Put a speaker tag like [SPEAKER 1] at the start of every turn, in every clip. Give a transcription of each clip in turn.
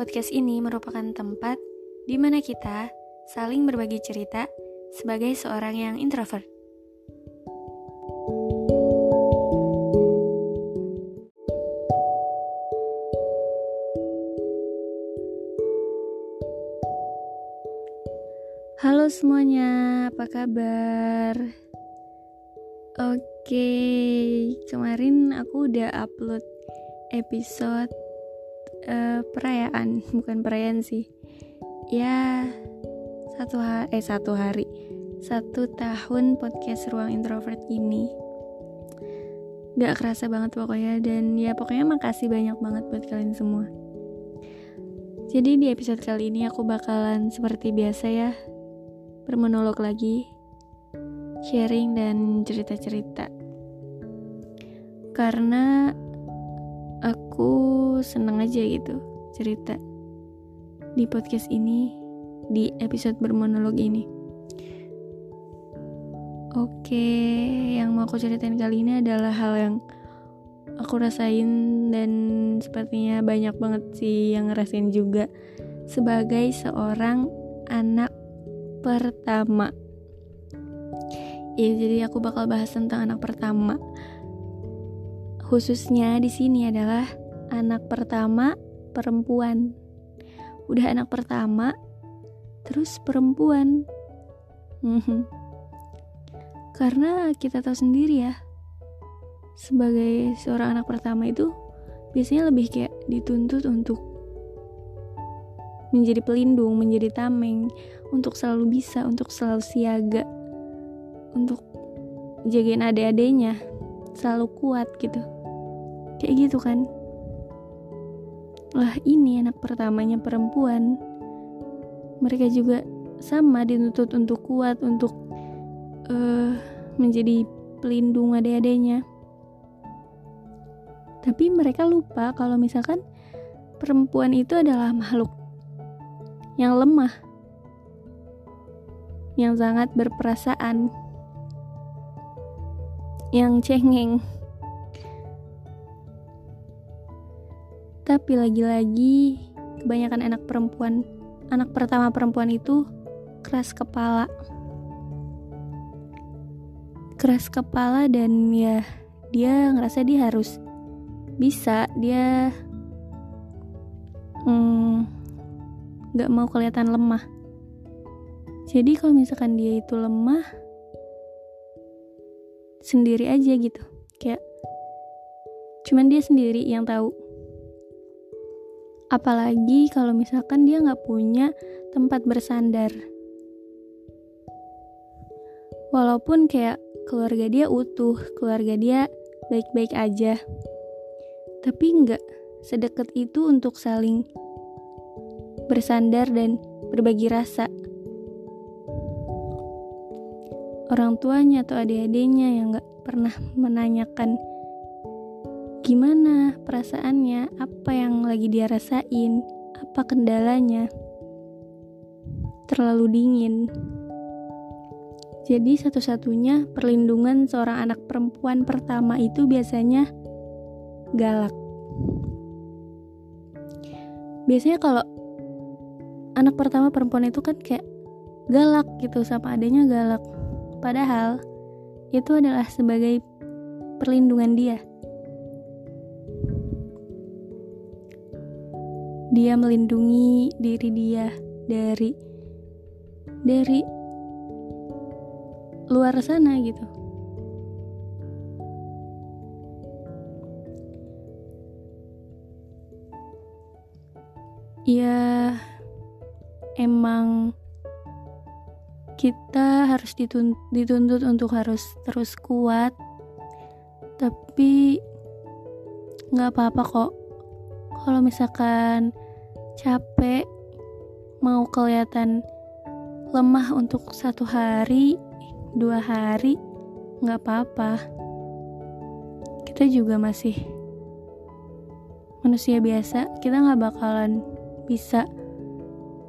[SPEAKER 1] Podcast ini merupakan tempat di mana kita saling berbagi cerita sebagai seorang yang introvert. Halo semuanya, apa kabar? Oke, kemarin aku udah upload episode uh, perayaan, bukan perayaan sih. Ya, satu hari, eh satu hari, satu tahun podcast Ruang Introvert ini. Gak kerasa banget pokoknya, dan ya pokoknya makasih banyak banget buat kalian semua. Jadi di episode kali ini aku bakalan seperti biasa ya, bermonolog lagi, sharing dan cerita-cerita. Karena aku seneng aja gitu cerita di podcast ini, di episode bermonolog ini. Oke, yang mau aku ceritain kali ini adalah hal yang aku rasain dan sepertinya banyak banget sih yang ngerasain juga sebagai seorang anak pertama. Ya, jadi aku bakal bahas tentang anak pertama. Khususnya di sini adalah anak pertama perempuan. Udah anak pertama, terus perempuan. Mhm. Karena kita tahu sendiri ya, sebagai seorang anak pertama itu biasanya lebih kayak dituntut untuk menjadi pelindung, menjadi tameng, untuk selalu bisa, untuk selalu siaga, untuk jagain adik-adiknya, selalu kuat gitu. Kayak gitu kan. Lah ini anak pertamanya perempuan. Mereka juga sama dituntut untuk kuat, untuk uh, menjadi pelindung adik-adiknya. Tapi mereka lupa kalau misalkan perempuan itu adalah makhluk yang lemah, yang sangat berperasaan, yang cengeng. Tapi lagi-lagi kebanyakan anak perempuan, anak pertama perempuan itu keras kepala. Keras kepala dan ya dia ngerasa dia harus bisa, dia hmm, gak mau kelihatan lemah. Jadi kalau misalkan dia itu lemah, sendiri aja gitu. Kayak cuman dia sendiri yang tahu. Apalagi kalau misalkan dia nggak punya tempat bersandar. Walaupun kayak keluarga dia utuh, keluarga dia baik-baik aja. Tapi nggak sedekat itu untuk saling bersandar dan berbagi rasa. Orang tuanya atau adik-adiknya yang gak pernah menanyakan gimana perasaannya, apa yang lagi dia rasain, apa kendalanya. Terlalu dingin. Jadi satu-satunya perlindungan seorang anak perempuan pertama itu biasanya galak. Biasanya kalau anak pertama perempuan itu kan kayak galak gitu sama adanya galak padahal itu adalah sebagai perlindungan dia dia melindungi diri dia dari dari luar sana gitu. Ya emang kita harus dituntut, untuk harus terus kuat tapi nggak apa-apa kok kalau misalkan capek mau kelihatan lemah untuk satu hari dua hari nggak apa-apa. Kita juga masih manusia biasa. Kita nggak bakalan bisa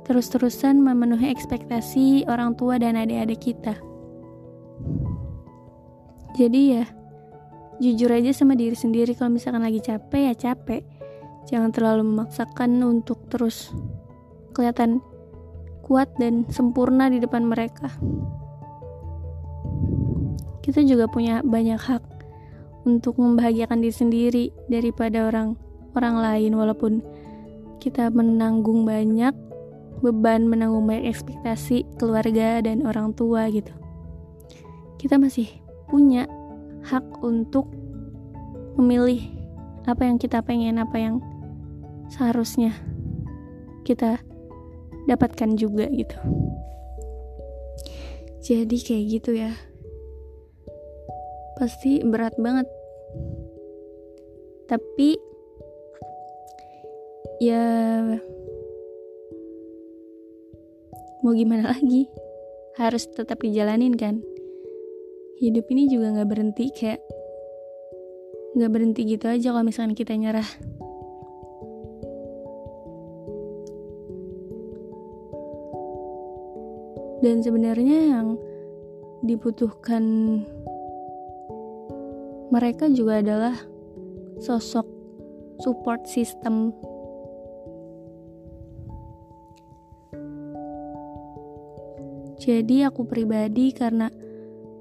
[SPEAKER 1] terus-terusan memenuhi ekspektasi orang tua dan adik-adik kita. Jadi ya jujur aja sama diri sendiri. Kalau misalkan lagi capek ya capek jangan terlalu memaksakan untuk terus kelihatan kuat dan sempurna di depan mereka. Kita juga punya banyak hak untuk membahagiakan diri sendiri daripada orang orang lain. Walaupun kita menanggung banyak beban menanggung banyak ekspektasi keluarga dan orang tua gitu. Kita masih punya hak untuk memilih apa yang kita pengen apa yang seharusnya kita dapatkan juga gitu. Jadi kayak gitu ya. Pasti berat banget. Tapi ya mau gimana lagi? Harus tetap dijalanin kan? Hidup ini juga nggak berhenti kayak nggak berhenti gitu aja kalau misalnya kita nyerah. Dan sebenarnya yang dibutuhkan mereka juga adalah sosok support system. Jadi aku pribadi karena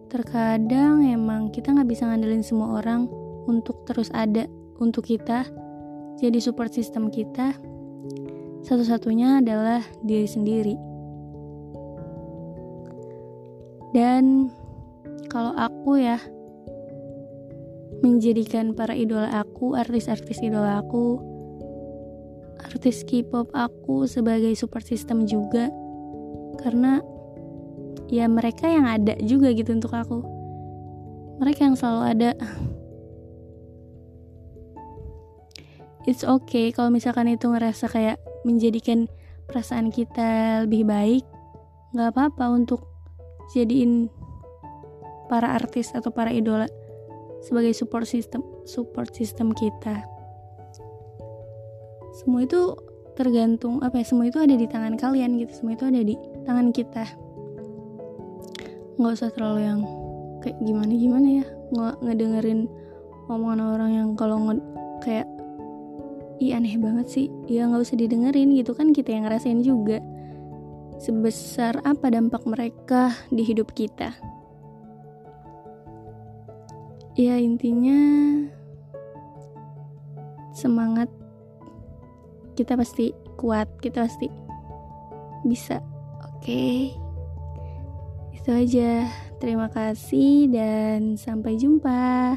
[SPEAKER 1] terkadang emang kita nggak bisa ngandelin semua orang untuk terus ada untuk kita jadi support system kita satu-satunya adalah diri sendiri dan kalau aku ya menjadikan para idola aku, artis-artis idola aku, artis K-pop aku sebagai support system juga. Karena ya mereka yang ada juga gitu untuk aku. Mereka yang selalu ada. It's okay kalau misalkan itu ngerasa kayak menjadikan perasaan kita lebih baik. Gak apa-apa untuk jadiin para artis atau para idola sebagai support system support system kita semua itu tergantung apa ya semua itu ada di tangan kalian gitu semua itu ada di tangan kita nggak usah terlalu yang kayak gimana gimana ya nggak ngedengerin omongan orang yang kalau nge kayak ih aneh banget sih. Ya nggak usah didengerin gitu kan kita yang ngerasain juga. Sebesar apa dampak mereka di hidup kita? Ya intinya semangat kita pasti kuat kita pasti bisa. Oke? Okay. itu aja. Terima kasih dan sampai jumpa